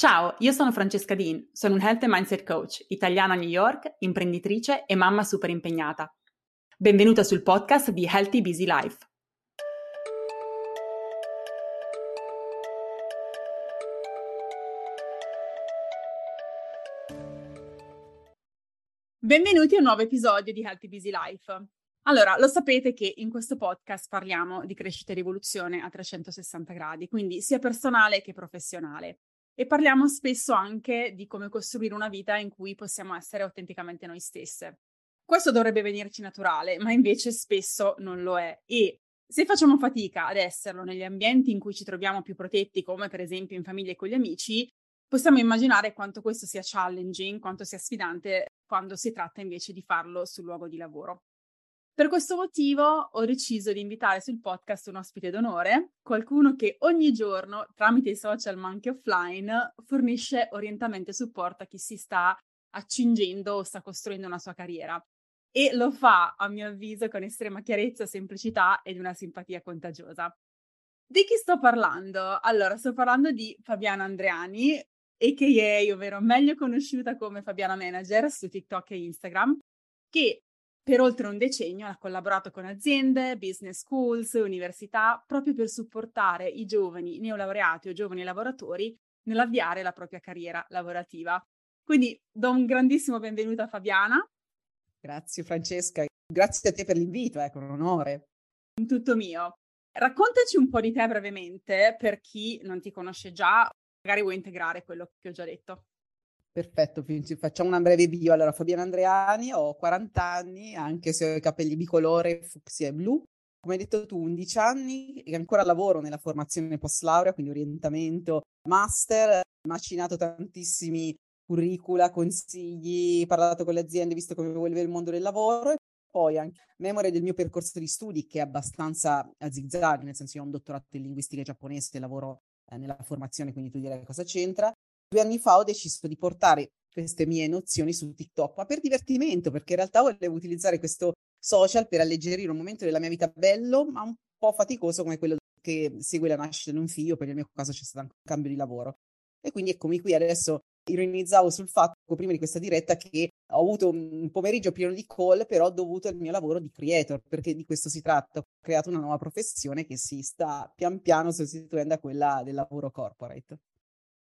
Ciao, io sono Francesca Dean, sono un Health and Mindset Coach, italiana a New York, imprenditrice e mamma super impegnata. Benvenuta sul podcast di Healthy Busy Life. Benvenuti a un nuovo episodio di Healthy Busy Life. Allora, lo sapete che in questo podcast parliamo di crescita e rivoluzione a 360 gradi, quindi sia personale che professionale e parliamo spesso anche di come costruire una vita in cui possiamo essere autenticamente noi stesse. Questo dovrebbe venirci naturale, ma invece spesso non lo è e se facciamo fatica ad esserlo negli ambienti in cui ci troviamo più protetti, come per esempio in famiglia e con gli amici, possiamo immaginare quanto questo sia challenging, quanto sia sfidante quando si tratta invece di farlo sul luogo di lavoro. Per questo motivo ho deciso di invitare sul podcast un ospite d'onore, qualcuno che ogni giorno, tramite i social ma anche offline, fornisce orientamento e supporto a chi si sta accingendo o sta costruendo una sua carriera. E lo fa, a mio avviso, con estrema chiarezza, semplicità ed una simpatia contagiosa. Di chi sto parlando? Allora, sto parlando di Fabiana Andreani, a.k.a. ovvero meglio conosciuta come Fabiana Manager su TikTok e Instagram, che per oltre un decennio ha collaborato con aziende, business schools, università, proprio per supportare i giovani neolaureati o giovani lavoratori nell'avviare la propria carriera lavorativa. Quindi do un grandissimo benvenuto a Fabiana. Grazie Francesca, grazie a te per l'invito, è un onore. Un tutto mio. Raccontaci un po' di te brevemente per chi non ti conosce già, magari vuoi integrare quello che ho già detto. Perfetto, facciamo una breve bio. Allora, Fabiana Andreani, ho 40 anni, anche se ho i capelli bicolore, fucsia e blu. Come hai detto tu, 11 anni e ancora lavoro nella formazione post laurea, quindi orientamento, master, macinato tantissimi curricula, consigli, parlato con le aziende, visto come evolve il mondo del lavoro. E poi anche memoria del mio percorso di studi, che è abbastanza a zigzag, nel senso io ho un dottorato in linguistica giapponese, lavoro eh, nella formazione, quindi tu direi cosa c'entra due anni fa ho deciso di portare queste mie nozioni su TikTok, ma per divertimento, perché in realtà volevo utilizzare questo social per alleggerire un momento della mia vita bello, ma un po' faticoso come quello che segue la nascita di un figlio, per il mio caso c'è stato anche un cambio di lavoro. E quindi eccomi qui adesso ironizzavo sul fatto, prima di questa diretta, che ho avuto un pomeriggio pieno di call, però dovuto al mio lavoro di creator, perché di questo si tratta. Ho creato una nuova professione che si sta pian piano sostituendo a quella del lavoro corporate.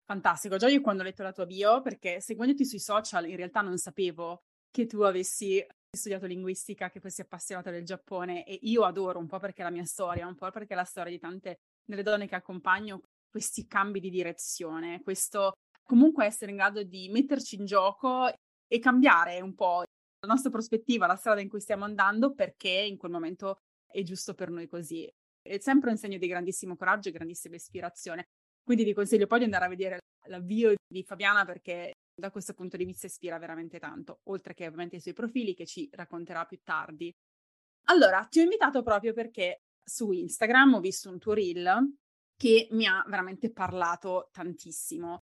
Fantastico, già io quando ho letto la tua bio, perché seguendoti sui social in realtà non sapevo che tu avessi studiato linguistica, che fossi appassionata del Giappone e io adoro un po' perché è la mia storia, un po' perché è la storia di tante delle donne che accompagno questi cambi di direzione, questo comunque essere in grado di metterci in gioco e cambiare un po' la nostra prospettiva, la strada in cui stiamo andando perché in quel momento è giusto per noi così. È sempre un segno di grandissimo coraggio e grandissima ispirazione. Quindi ti consiglio poi di andare a vedere l'avvio di Fabiana perché da questo punto di vista ispira veramente tanto, oltre che ovviamente i suoi profili che ci racconterà più tardi. Allora, ti ho invitato proprio perché su Instagram ho visto un tuo reel che mi ha veramente parlato tantissimo,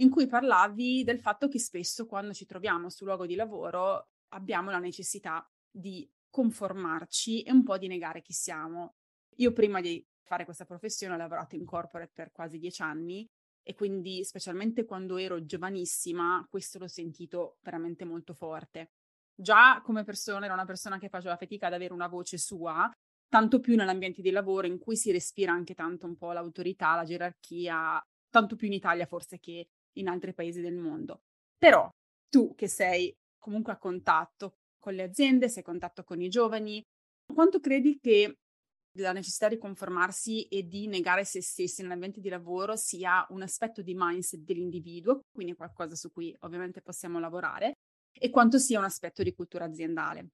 in cui parlavi del fatto che spesso quando ci troviamo sul luogo di lavoro abbiamo la necessità di conformarci e un po' di negare chi siamo. Io prima di fare questa professione ho lavorato in corporate per quasi dieci anni e quindi specialmente quando ero giovanissima questo l'ho sentito veramente molto forte. Già come persona era una persona che faceva fatica ad avere una voce sua, tanto più nell'ambiente di lavoro in cui si respira anche tanto un po' l'autorità, la gerarchia, tanto più in Italia forse che in altri paesi del mondo. Però tu che sei comunque a contatto con le aziende, sei a contatto con i giovani, quanto credi che la necessità di conformarsi e di negare se stessi nell'ambiente di lavoro sia un aspetto di mindset dell'individuo, quindi qualcosa su cui ovviamente possiamo lavorare, e quanto sia un aspetto di cultura aziendale.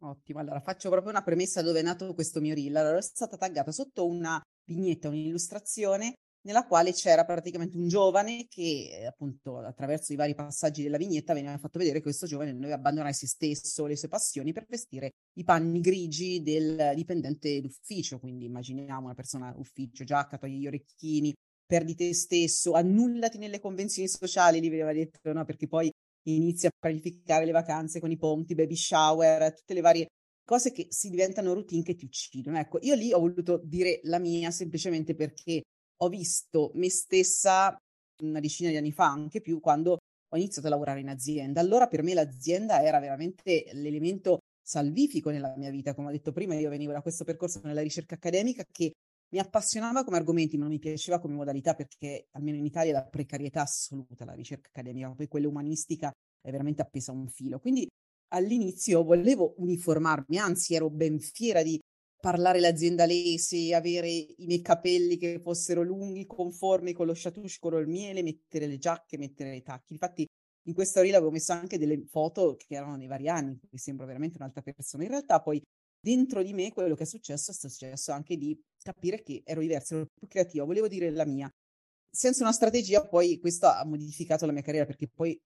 Ottimo, allora faccio proprio una premessa dove è nato questo mio reel. Allora, è stata taggata sotto una vignetta, un'illustrazione nella quale c'era praticamente un giovane che appunto attraverso i vari passaggi della vignetta veniva fatto vedere che questo giovane doveva abbandonare se stesso, le sue passioni per vestire i panni grigi del dipendente d'ufficio, quindi immaginiamo una persona ufficio, giacca, togli gli orecchini, perdi te stesso, annullati nelle convenzioni sociali, gli veniva detto, no? Perché poi inizia a pianificare le vacanze con i ponti, baby shower, tutte le varie cose che si diventano routine che ti uccidono. Ecco, io lì ho voluto dire la mia semplicemente perché ho visto me stessa una decina di anni fa, anche più, quando ho iniziato a lavorare in azienda. Allora per me l'azienda era veramente l'elemento salvifico nella mia vita. Come ho detto prima, io venivo da questo percorso nella ricerca accademica che mi appassionava come argomenti, ma non mi piaceva come modalità perché almeno in Italia la precarietà assoluta, la ricerca accademica, poi quella umanistica è veramente appesa a un filo. Quindi all'inizio volevo uniformarmi, anzi ero ben fiera di parlare l'aziendalese, avere i miei capelli che fossero lunghi, conformi con lo chatouche, con il miele, mettere le giacche, mettere i tacchi. Infatti in questa reel avevo messo anche delle foto che erano nei vari anni, mi sembro veramente un'altra persona. In realtà poi dentro di me quello che è successo è successo anche di capire che ero diversa, ero più creativa, volevo dire la mia. Senza una strategia poi questo ha modificato la mia carriera perché poi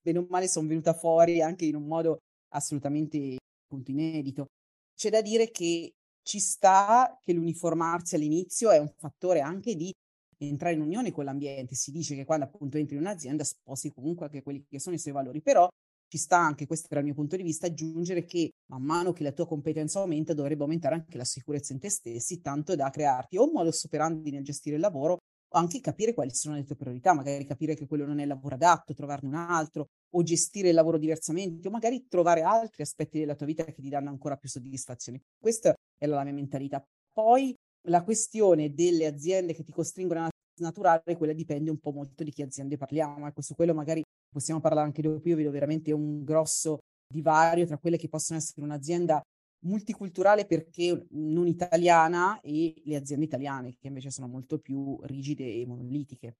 bene o male sono venuta fuori anche in un modo assolutamente appunto inedito. C'è da dire che ci sta che l'uniformarsi all'inizio è un fattore anche di entrare in unione con l'ambiente. Si dice che quando appunto entri in un'azienda sposi comunque anche quelli che sono i suoi valori, però ci sta anche, questo era il mio punto di vista, aggiungere che man mano che la tua competenza aumenta dovrebbe aumentare anche la sicurezza in te stessi, tanto da crearti o un modo operandi nel gestire il lavoro o anche capire quali sono le tue priorità, magari capire che quello non è il lavoro adatto, trovarne un altro o gestire il lavoro diversamente o magari trovare altri aspetti della tua vita che ti danno ancora più soddisfazione. Questa è la mia mentalità. Poi la questione delle aziende che ti costringono a snaturare, quella dipende un po' molto di che aziende parliamo. Ecco, su quello magari possiamo parlare anche dopo. Io vedo veramente un grosso divario tra quelle che possono essere un'azienda multiculturale perché non italiana e le aziende italiane che invece sono molto più rigide e monolitiche.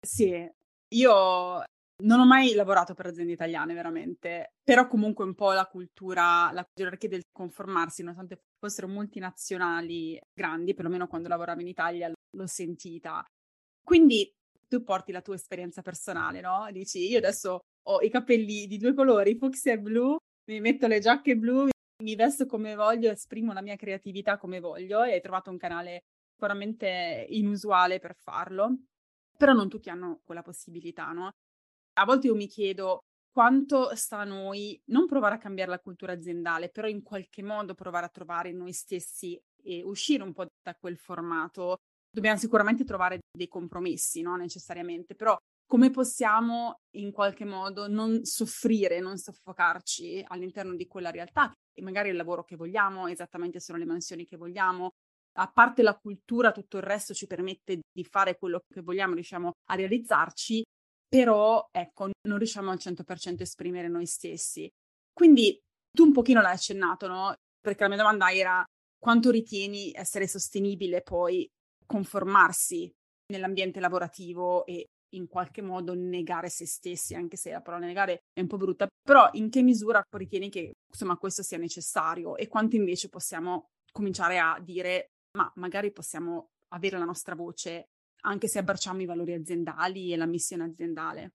Sì, io non ho mai lavorato per aziende italiane veramente, però comunque un po' la cultura, la gerarchia del conformarsi, nonostante fossero multinazionali grandi, perlomeno quando lavoravo in Italia l'ho sentita. Quindi tu porti la tua esperienza personale, no? Dici, io adesso ho i capelli di due colori, fucsia e blu, mi metto le giacche blu, mi vesto come voglio, esprimo la mia creatività come voglio e hai trovato un canale sicuramente inusuale per farlo, però non tutti hanno quella possibilità, no? A volte io mi chiedo quanto sta a noi non provare a cambiare la cultura aziendale, però in qualche modo provare a trovare noi stessi e uscire un po' da quel formato. Dobbiamo sicuramente trovare dei compromessi, no? Necessariamente, però come possiamo in qualche modo non soffrire, non soffocarci all'interno di quella realtà, e magari il lavoro che vogliamo, esattamente sono le mansioni che vogliamo. A parte la cultura, tutto il resto ci permette di fare quello che vogliamo, riusciamo a realizzarci, però ecco, non riusciamo al 100% a esprimere noi stessi. Quindi tu un pochino l'hai accennato, no? Perché la mia domanda era quanto ritieni essere sostenibile poi conformarsi nell'ambiente lavorativo e in qualche modo negare se stessi, anche se la parola negare è un po' brutta, però in che misura ritieni che insomma questo sia necessario e quanto invece possiamo cominciare a dire ma magari possiamo avere la nostra voce anche se abbracciamo i valori aziendali e la missione aziendale?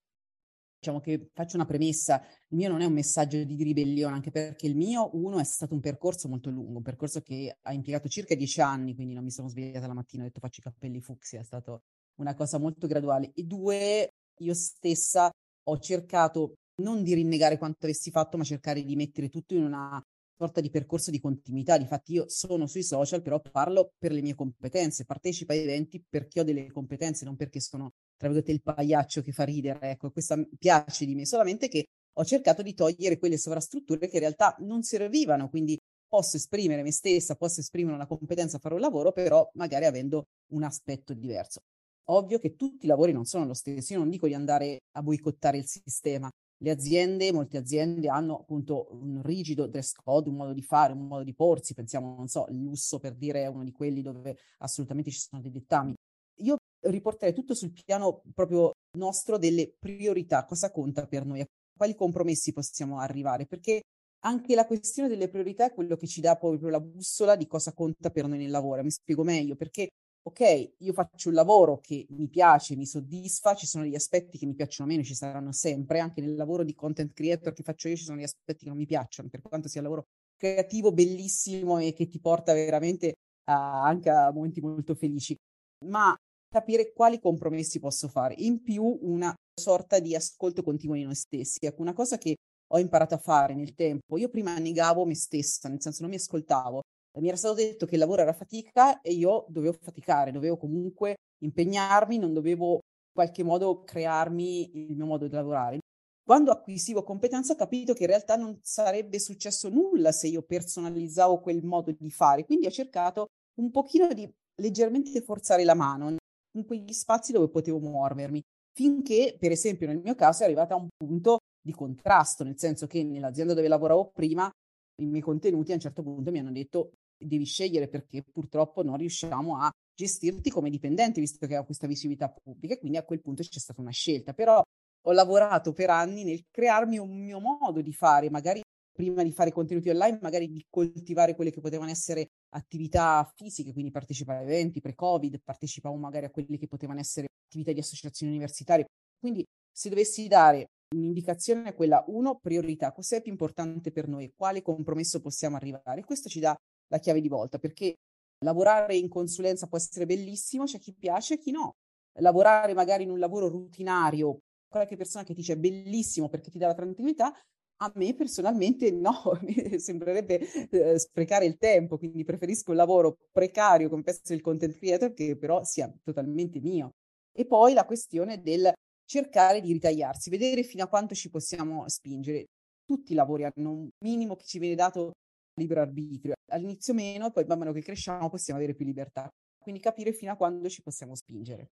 Diciamo che faccio una premessa, il mio non è un messaggio di ribellione, anche perché il mio, uno, è stato un percorso molto lungo, un percorso che ha impiegato circa dieci anni, quindi non mi sono svegliata la mattina e ho detto faccio i capelli fucsia, è stato una cosa molto graduale. E due, io stessa ho cercato non di rinnegare quanto avessi fatto, ma cercare di mettere tutto in una sorta di percorso di continuità. Difatti io sono sui social, però parlo per le mie competenze, partecipo a eventi perché ho delle competenze, non perché sono, tra virgolette, il pagliaccio che fa ridere. Ecco, questa piace di me, solamente che ho cercato di togliere quelle sovrastrutture che in realtà non servivano, quindi posso esprimere me stessa, posso esprimere una competenza fare un lavoro, però magari avendo un aspetto diverso. Ovvio che tutti i lavori non sono lo stesso, io non dico di andare a boicottare il sistema. Le aziende, molte aziende hanno appunto un rigido dress code, un modo di fare, un modo di porsi, pensiamo, non so, il lusso per dire è uno di quelli dove assolutamente ci sono dei dettami. Io riporterei tutto sul piano proprio nostro delle priorità, cosa conta per noi, a quali compromessi possiamo arrivare, perché anche la questione delle priorità è quello che ci dà proprio la bussola di cosa conta per noi nel lavoro. Mi spiego meglio, perché ok, io faccio un lavoro che mi piace, mi soddisfa, ci sono degli aspetti che mi piacciono meno, ci saranno sempre, anche nel lavoro di content creator che faccio io ci sono degli aspetti che non mi piacciono, per quanto sia un lavoro creativo, bellissimo e che ti porta veramente a, anche a momenti molto felici, ma capire quali compromessi posso fare. In più una sorta di ascolto continuo di noi stessi. Ecco, una cosa che ho imparato a fare nel tempo, io prima negavo me stessa, nel senso non mi ascoltavo, mi era stato detto che il lavoro era fatica e io dovevo faticare, dovevo comunque impegnarmi, non dovevo qualche modo crearmi il mio modo di lavorare. Quando acquisivo competenza ho capito che in realtà non sarebbe successo nulla se io personalizzavo quel modo di fare, quindi ho cercato un pochino di leggermente forzare la mano in quegli spazi dove potevo muovermi, finché per esempio nel mio caso è arrivata a un punto di contrasto, nel senso che nell'azienda dove lavoravo prima i miei contenuti a un certo punto mi hanno detto devi scegliere perché purtroppo non riusciamo a gestirti come dipendente visto che ho questa visibilità pubblica e quindi a quel punto c'è stata una scelta, però ho lavorato per anni nel crearmi un mio modo di fare, magari prima di fare contenuti online, magari di coltivare quelle che potevano essere attività fisiche, quindi partecipare a eventi pre-Covid, partecipavo magari a quelle che potevano essere attività di associazioni universitarie. Quindi se dovessi dare un'indicazione è quella, uno, priorità, cos'è più importante per noi, quale compromesso possiamo arrivare. Questo ci dà la chiave di volta, perché lavorare in consulenza può essere bellissimo, c'è chi piace e chi no. Lavorare magari in un lavoro rutinario, qualche persona che ti dice bellissimo perché ti dà la tranquillità, a me personalmente no, mi sembrerebbe eh, sprecare il tempo, quindi preferisco un lavoro precario come può essere il content creator che però sia totalmente mio. E poi la questione del cercare di ritagliarsi, vedere fino a quanto ci possiamo spingere. Tutti i lavori hanno un minimo che ci viene dato libero arbitrio. All'inizio meno, poi man mano che cresciamo possiamo avere più libertà. Quindi capire fino a quando ci possiamo spingere.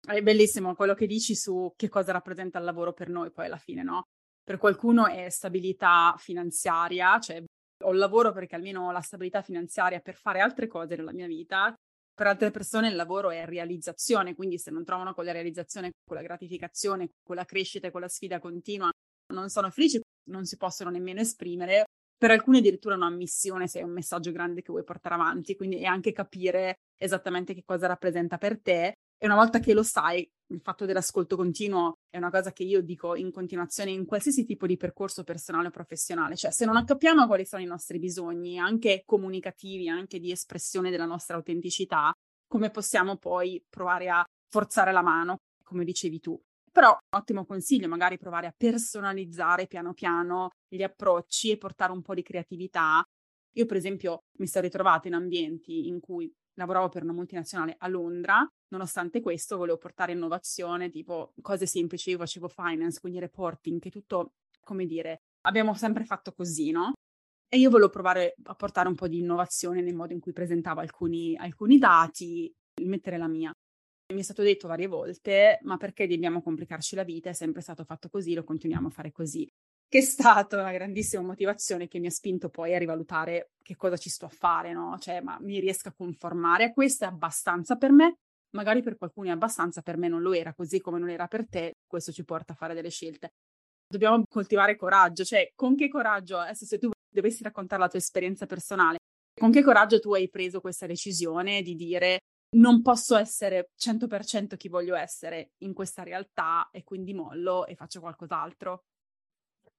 È bellissimo quello che dici su che cosa rappresenta il lavoro per noi poi alla fine, no? Per qualcuno è stabilità finanziaria, cioè ho il lavoro perché almeno ho la stabilità finanziaria per fare altre cose nella mia vita. Per altre persone il lavoro è realizzazione, quindi se non trovano quella realizzazione, quella gratificazione, quella crescita e quella sfida continua, non sono felici, non si possono nemmeno esprimere. Per alcuni addirittura una missione se è un messaggio grande che vuoi portare avanti, quindi è anche capire esattamente che cosa rappresenta per te e una volta che lo sai, il fatto dell'ascolto continuo è una cosa che io dico in continuazione in qualsiasi tipo di percorso personale o professionale, cioè se non capiamo quali sono i nostri bisogni, anche comunicativi, anche di espressione della nostra autenticità, come possiamo poi provare a forzare la mano, come dicevi tu. Però ottimo consiglio, magari provare a personalizzare piano piano gli approcci e portare un po' di creatività. Io, per esempio, mi sono ritrovata in ambienti in cui lavoravo per una multinazionale a Londra, nonostante questo volevo portare innovazione, tipo cose semplici, io facevo finance, quindi reporting, che tutto, come dire, abbiamo sempre fatto così, no? E io volevo provare a portare un po' di innovazione nel modo in cui presentavo alcuni, alcuni dati, mettere la mia. Mi è stato detto varie volte, ma perché dobbiamo complicarci la vita? È sempre stato fatto così, lo continuiamo a fare così che è stata una grandissima motivazione che mi ha spinto poi a rivalutare che cosa ci sto a fare, no? Cioè, ma mi riesco a conformare a questo, è abbastanza per me, magari per qualcuno è abbastanza, per me non lo era, così come non era per te, questo ci porta a fare delle scelte. Dobbiamo coltivare coraggio, cioè con che coraggio, adesso se tu dovessi raccontare la tua esperienza personale, con che coraggio tu hai preso questa decisione di dire non posso essere 100% chi voglio essere in questa realtà e quindi mollo e faccio qualcos'altro?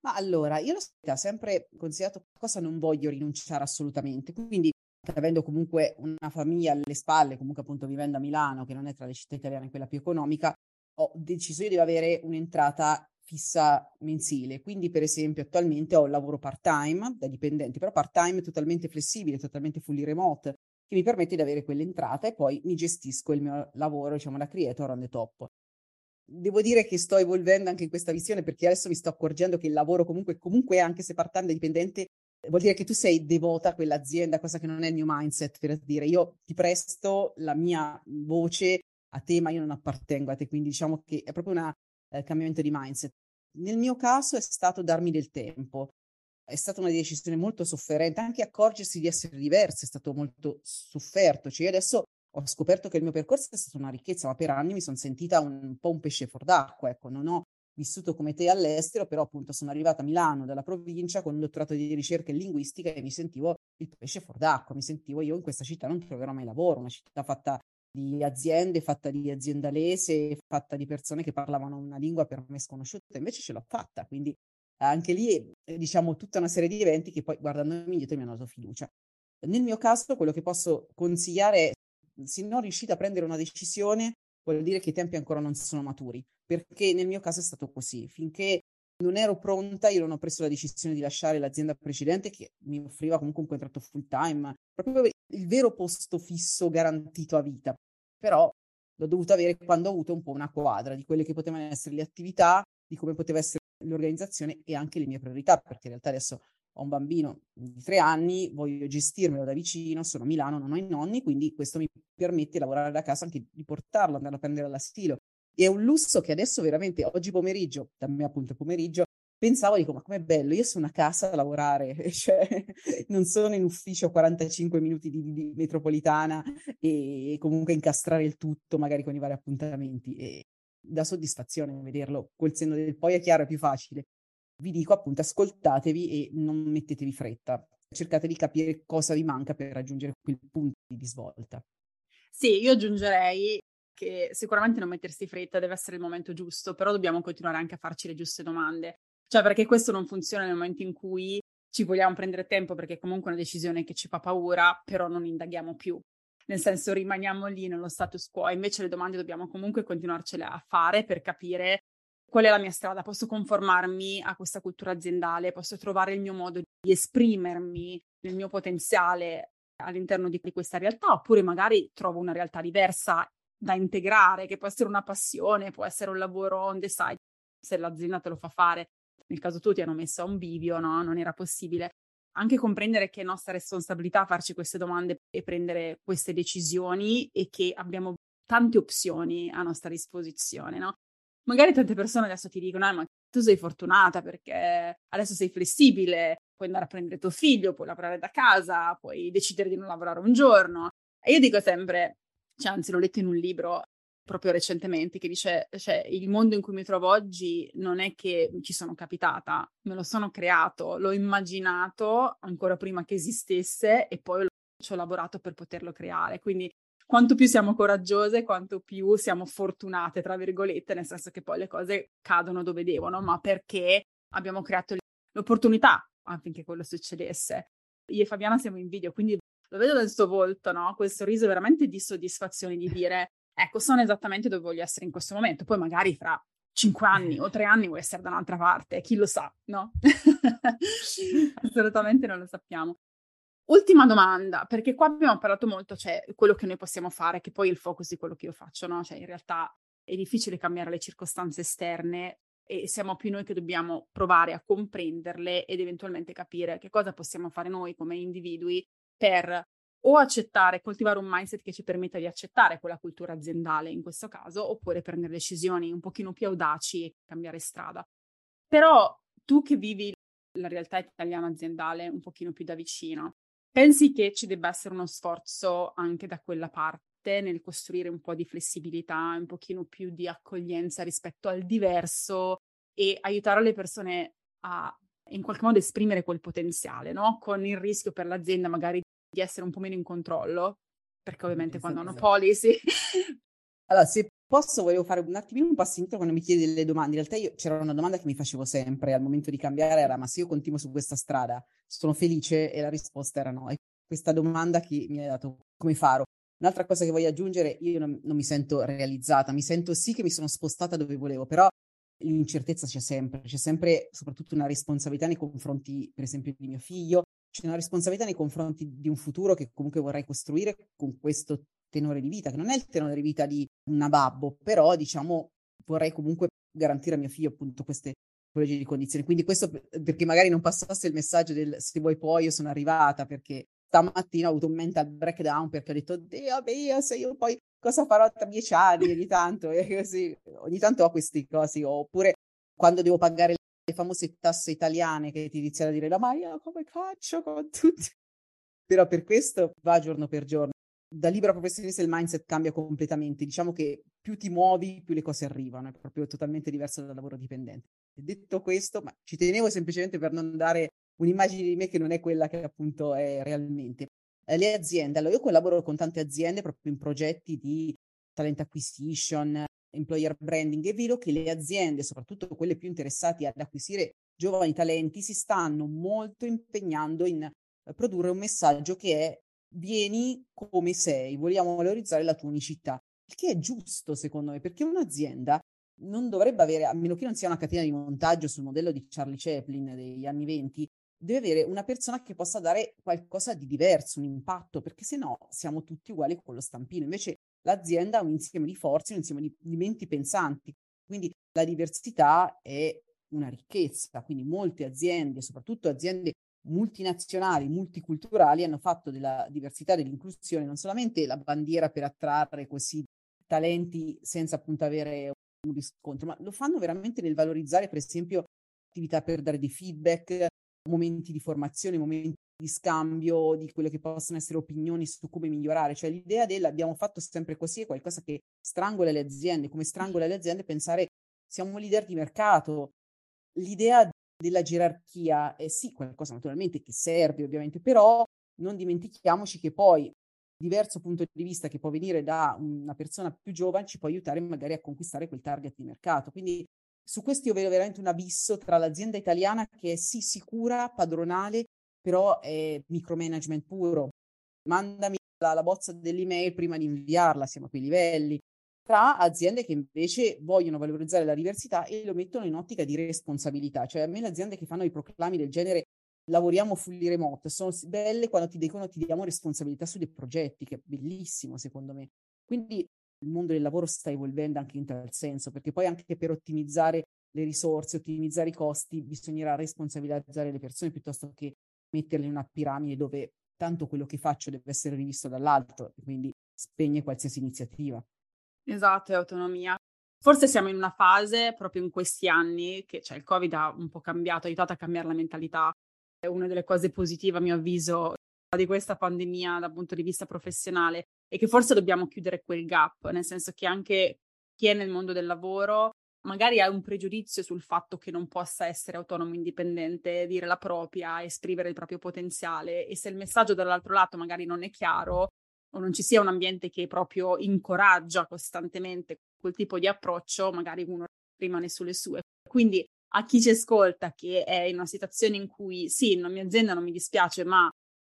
Ma allora, io ho sempre considerato cosa non voglio rinunciare assolutamente, quindi avendo comunque una famiglia alle spalle, comunque appunto vivendo a Milano, che non è tra le città italiane quella più economica, ho deciso io di avere un'entrata fissa mensile. Quindi, per esempio, attualmente ho un lavoro part-time da dipendente, però part-time totalmente flessibile, totalmente fully remote, che mi permette di avere quell'entrata e poi mi gestisco il mio lavoro, diciamo, da creator on the top. Devo dire che sto evolvendo anche in questa visione perché adesso mi sto accorgendo che il lavoro comunque, comunque anche se part-time dipendente, vuol dire che tu sei devota a quell'azienda, cosa che non è il mio mindset, per dire. Io ti presto la mia voce a te, ma io non appartengo a te, quindi diciamo che è proprio un eh, cambiamento di mindset. Nel mio caso è stato darmi del tempo, è stata una decisione molto sofferente, anche accorgersi di essere diverso è stato molto sofferto, cioè adesso ho scoperto che il mio percorso è stata una ricchezza, ma per anni mi sono sentita un, un po' un pesce fuor d'acqua, ecco, non ho vissuto come te all'estero, però appunto sono arrivata a Milano dalla provincia con un dottorato di ricerca in linguistica e mi sentivo il pesce fuor d'acqua, mi sentivo io in questa città non troverò mai lavoro, una città fatta di aziende, fatta di aziendalese, fatta di persone che parlavano una lingua per me sconosciuta, invece ce l'ho fatta, quindi anche lì diciamo tutta una serie di eventi che poi guardandomi indietro mi hanno dato fiducia. Nel mio caso quello che posso consigliare se non riuscite a prendere una decisione, vuol dire che i tempi ancora non sono maturi, perché nel mio caso è stato così. Finché non ero pronta, io non ho preso la decisione di lasciare l'azienda precedente che mi offriva comunque un contratto full time, proprio il vero posto fisso garantito a vita. Però l'ho dovuta avere quando ho avuto un po' una quadra di quelle che potevano essere le attività, di come poteva essere l'organizzazione e anche le mie priorità, perché in realtà adesso ho un bambino di tre anni, voglio gestirmelo da vicino, sono a Milano, non ho i nonni, quindi questo mi permette di lavorare da casa anche di portarlo, andare a prendere all'asilo. E è un lusso che adesso veramente, oggi pomeriggio, da me appunto pomeriggio, pensavo, dico, ma com'è bello, io sono a casa a lavorare, cioè non sono in ufficio a 45 minuti di, di, metropolitana e comunque incastrare il tutto magari con i vari appuntamenti. E da soddisfazione vederlo col senno del poi è chiaro, è più facile. Vi dico appunto, ascoltatevi e non mettetevi fretta. Cercate di capire cosa vi manca per raggiungere quel punto di svolta. Sì, io aggiungerei che sicuramente non mettersi fretta deve essere il momento giusto, però dobbiamo continuare anche a farci le giuste domande. Cioè, perché questo non funziona nel momento in cui ci vogliamo prendere tempo perché comunque è una decisione che ci fa paura, però non indaghiamo più. Nel senso, rimaniamo lì nello status quo. Invece le domande dobbiamo comunque continuarcele a fare per capire qual è la mia strada. Posso conformarmi a questa cultura aziendale, posso trovare il mio modo di esprimermi nel mio potenziale all'interno di questa realtà, oppure magari trovo una realtà diversa da integrare, che può essere una passione, può essere un lavoro on the side, se l'azienda te lo fa fare nel caso tu ti hanno messo a un bivio, no? Non era possibile. Anche comprendere che è nostra responsabilità farci queste domande e prendere queste decisioni e che abbiamo tante opzioni a nostra disposizione, no? Magari tante persone adesso ti dicono, eh, ma tu sei fortunata perché adesso sei flessibile, puoi andare a prendere tuo figlio, puoi lavorare da casa, puoi decidere di non lavorare un giorno. E io dico sempre, cioè, anzi l'ho letto in un libro, proprio recentemente che dice, cioè, il mondo in cui mi trovo oggi non è che ci sono capitata, me lo sono creato, l'ho immaginato ancora prima che esistesse e poi ci ho lavorato per poterlo creare. Quindi quanto più siamo coraggiose, quanto più siamo fortunate, tra virgolette, nel senso che poi le cose cadono dove devono, ma perché abbiamo creato l'opportunità affinché quello succedesse. Io e Fabiana siamo in video, quindi lo vedo nel suo volto, no? Quel sorriso veramente di soddisfazione di dire ecco, sono esattamente dove voglio essere in questo momento. Poi magari fra cinque anni o tre anni vuoi essere da un'altra parte, chi lo sa, no? Assolutamente non lo sappiamo. Ultima domanda, perché qua abbiamo parlato molto, cioè quello che noi possiamo fare, che poi è il focus di quello che io faccio, no? Cioè in realtà è difficile cambiare le circostanze esterne e siamo più noi che dobbiamo provare a comprenderle ed eventualmente capire che cosa possiamo fare noi come individui per o accettare, coltivare un mindset che ci permetta di accettare quella cultura aziendale in questo caso, oppure prendere decisioni un pochino più audaci e cambiare strada. Però tu che vivi la realtà italiana aziendale un pochino più da vicino, pensi che ci debba essere uno sforzo anche da quella parte nel costruire un po' di flessibilità, un pochino più di accoglienza rispetto al diverso e aiutare le persone a in qualche modo esprimere quel potenziale, no? Con il rischio per l'azienda magari di essere un po' meno in controllo, perché ovviamente esatto, quando hanno esatto. policy... allora, se posso, volevo fare un attimino un passo indietro quando mi chiedi delle domande. In realtà io, c'era una domanda che mi facevo sempre al momento di cambiare, era ma se io continuo su questa strada, sono felice? E la risposta era no. E questa domanda che mi hai dato, come farò? Un'altra cosa che voglio aggiungere, io non, non mi sento realizzata, mi sento sì che mi sono spostata dove volevo, però l'incertezza c'è sempre, c'è sempre soprattutto una responsabilità nei confronti, per esempio, di mio figlio, c'è una responsabilità nei confronti di un futuro che comunque vorrei costruire con questo tenore di vita, che non è il tenore di vita di una babbo, però diciamo vorrei comunque garantire a mio figlio appunto queste tipologie di condizioni. Quindi questo perché magari non passasse il messaggio del se vuoi poi io sono arrivata, perché stamattina ho avuto un mental breakdown perché ho detto, Dio mio, se io poi cosa farò tra dieci anni ogni tanto, e così, ogni tanto ho questi cosi, oppure quando devo pagare le famose tasse italiane che ti iniziano a dire la Maia come caccio con tutti. Però per questo va giorno per giorno. Da libera professionista il mindset cambia completamente. Diciamo che più ti muovi, più le cose arrivano. È proprio totalmente diverso dal lavoro dipendente. Detto questo, ma ci tenevo semplicemente per non dare un'immagine di me che non è quella che appunto è realmente. Eh, le aziende, allora io collaboro con tante aziende proprio in progetti di talent acquisition, employer branding, è vero che le aziende, soprattutto quelle più interessate ad acquisire giovani talenti, si stanno molto impegnando in eh, produrre un messaggio che è vieni come sei, vogliamo valorizzare la tua unicità, il che è giusto secondo me, perché un'azienda non dovrebbe avere, a meno che non sia una catena di montaggio sul modello di Charlie Chaplin degli anni venti, deve avere una persona che possa dare qualcosa di diverso, un impatto, perché se no siamo tutti uguali con lo stampino. Invece l'azienda ha un insieme di forze, un insieme di, di menti pensanti. Quindi la diversità è una ricchezza, quindi molte aziende, soprattutto aziende multinazionali, multiculturali, hanno fatto della diversità e dell'inclusione non solamente la bandiera per attrarre questi talenti senza appunto avere un riscontro, ma lo fanno veramente nel valorizzare, per esempio, attività per dare dei feedback, momenti di formazione, momenti di scambio di quelle che possono essere opinioni su come migliorare. Cioè l'idea del abbiamo fatto sempre così è qualcosa che strangola le aziende, come strangola le aziende pensare siamo leader di mercato. L'idea della gerarchia è sì qualcosa naturalmente che serve ovviamente, però non dimentichiamoci che poi diverso punto di vista che può venire da una persona più giovane ci può aiutare magari a conquistare quel target di mercato. Quindi su questo io vedo veramente un abisso tra l'azienda italiana che è sì sicura, padronale, però è micromanagement puro. Mandami la, la bozza dell'email prima di inviarla, siamo a quei livelli. Tra aziende che invece vogliono valorizzare la diversità e lo mettono in ottica di responsabilità. Cioè a me le aziende che fanno i proclami del genere lavoriamo fully remote sono belle quando ti dicono ti diamo responsabilità sui progetti, che è bellissimo secondo me. Quindi il mondo del lavoro sta evolvendo anche in tal senso, perché poi anche per ottimizzare le risorse, ottimizzare i costi, bisognerà responsabilizzare le persone piuttosto che metterle in una piramide dove tanto quello che faccio deve essere rivisto dall'alto quindi spegne qualsiasi iniziativa. Esatto, è autonomia. Forse siamo in una fase proprio in questi anni che cioè, il Covid ha un po' cambiato, ha aiutato a cambiare la mentalità. È una delle cose positive, a mio avviso, di questa pandemia dal punto di vista professionale e che forse dobbiamo chiudere quel gap, nel senso che anche chi è nel mondo del lavoro magari ha un pregiudizio sul fatto che non possa essere autonomo, indipendente, dire la propria, esprimere il proprio potenziale e se il messaggio dall'altro lato magari non è chiaro o non ci sia un ambiente che proprio incoraggia costantemente quel tipo di approccio, magari uno rimane sulle sue. Quindi a chi ci ascolta che è in una situazione in cui sì, la mia azienda non mi dispiace, ma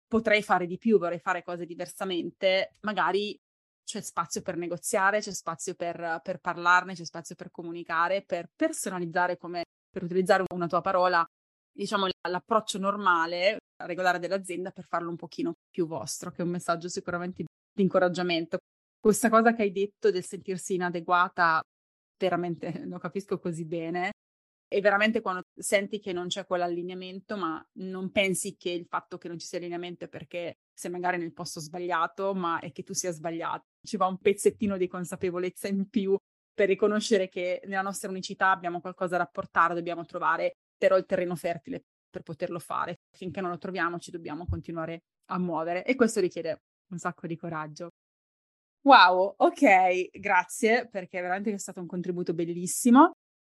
potrei fare di più, vorrei fare cose diversamente, magari c'è spazio per negoziare, c'è spazio per, per parlarne, c'è spazio per comunicare, per personalizzare come, per utilizzare una tua parola, diciamo l'approccio normale, regolare dell'azienda per farlo un pochino più vostro, che è un messaggio sicuramente di incoraggiamento. Questa cosa che hai detto del sentirsi inadeguata, veramente lo capisco così bene e veramente quando senti che non c'è quell'allineamento, ma non pensi che il fatto che non ci sia allineamento è perché sei magari nel posto sbagliato, ma è che tu sia sbagliato. Ci va un pezzettino di consapevolezza in più per riconoscere che nella nostra unicità abbiamo qualcosa da portare, dobbiamo trovare però il terreno fertile per poterlo fare. Finché non lo troviamo ci dobbiamo continuare a muovere e questo richiede un sacco di coraggio. Wow, ok, grazie perché veramente è stato un contributo bellissimo.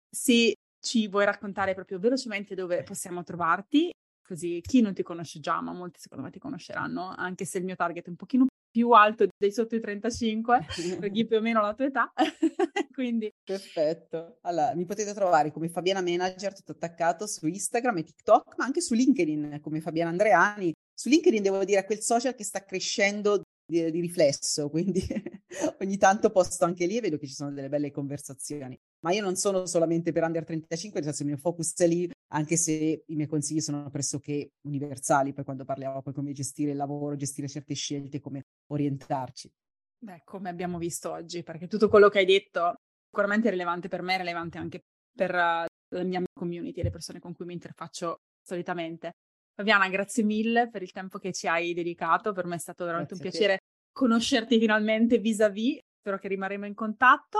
Se ci vuoi raccontare proprio velocemente dove possiamo trovarti? Così chi non ti conosce già, ma molti secondo me ti conosceranno, anche se il mio target è un pochino più alto dei sotto i 35, per chi più o meno la tua età. Quindi perfetto. Allora, mi potete trovare come Fabiana Manager tutto attaccato su Instagram e TikTok, ma anche su LinkedIn come Fabiana Andreani. Su LinkedIn devo dire quel social che sta crescendo di, di riflesso, quindi ogni tanto posto anche lì e vedo che ci sono delle belle conversazioni ma io non sono solamente per under 35, nel senso il mio focus è lì, anche se i miei consigli sono pressoché universali per quando parliamo poi come gestire il lavoro, gestire certe scelte, come orientarci. Beh, come abbiamo visto oggi, perché tutto quello che hai detto sicuramente è rilevante per me, è rilevante anche per uh, la mia community, le persone con cui mi interfaccio solitamente. Fabiana, grazie mille per il tempo che ci hai dedicato, per me è stato veramente grazie un piacere conoscerti finalmente vis-à-vis, spero che rimarremo in contatto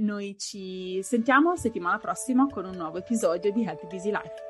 noi ci sentiamo settimana prossima con un nuovo episodio di Happy Busy Life.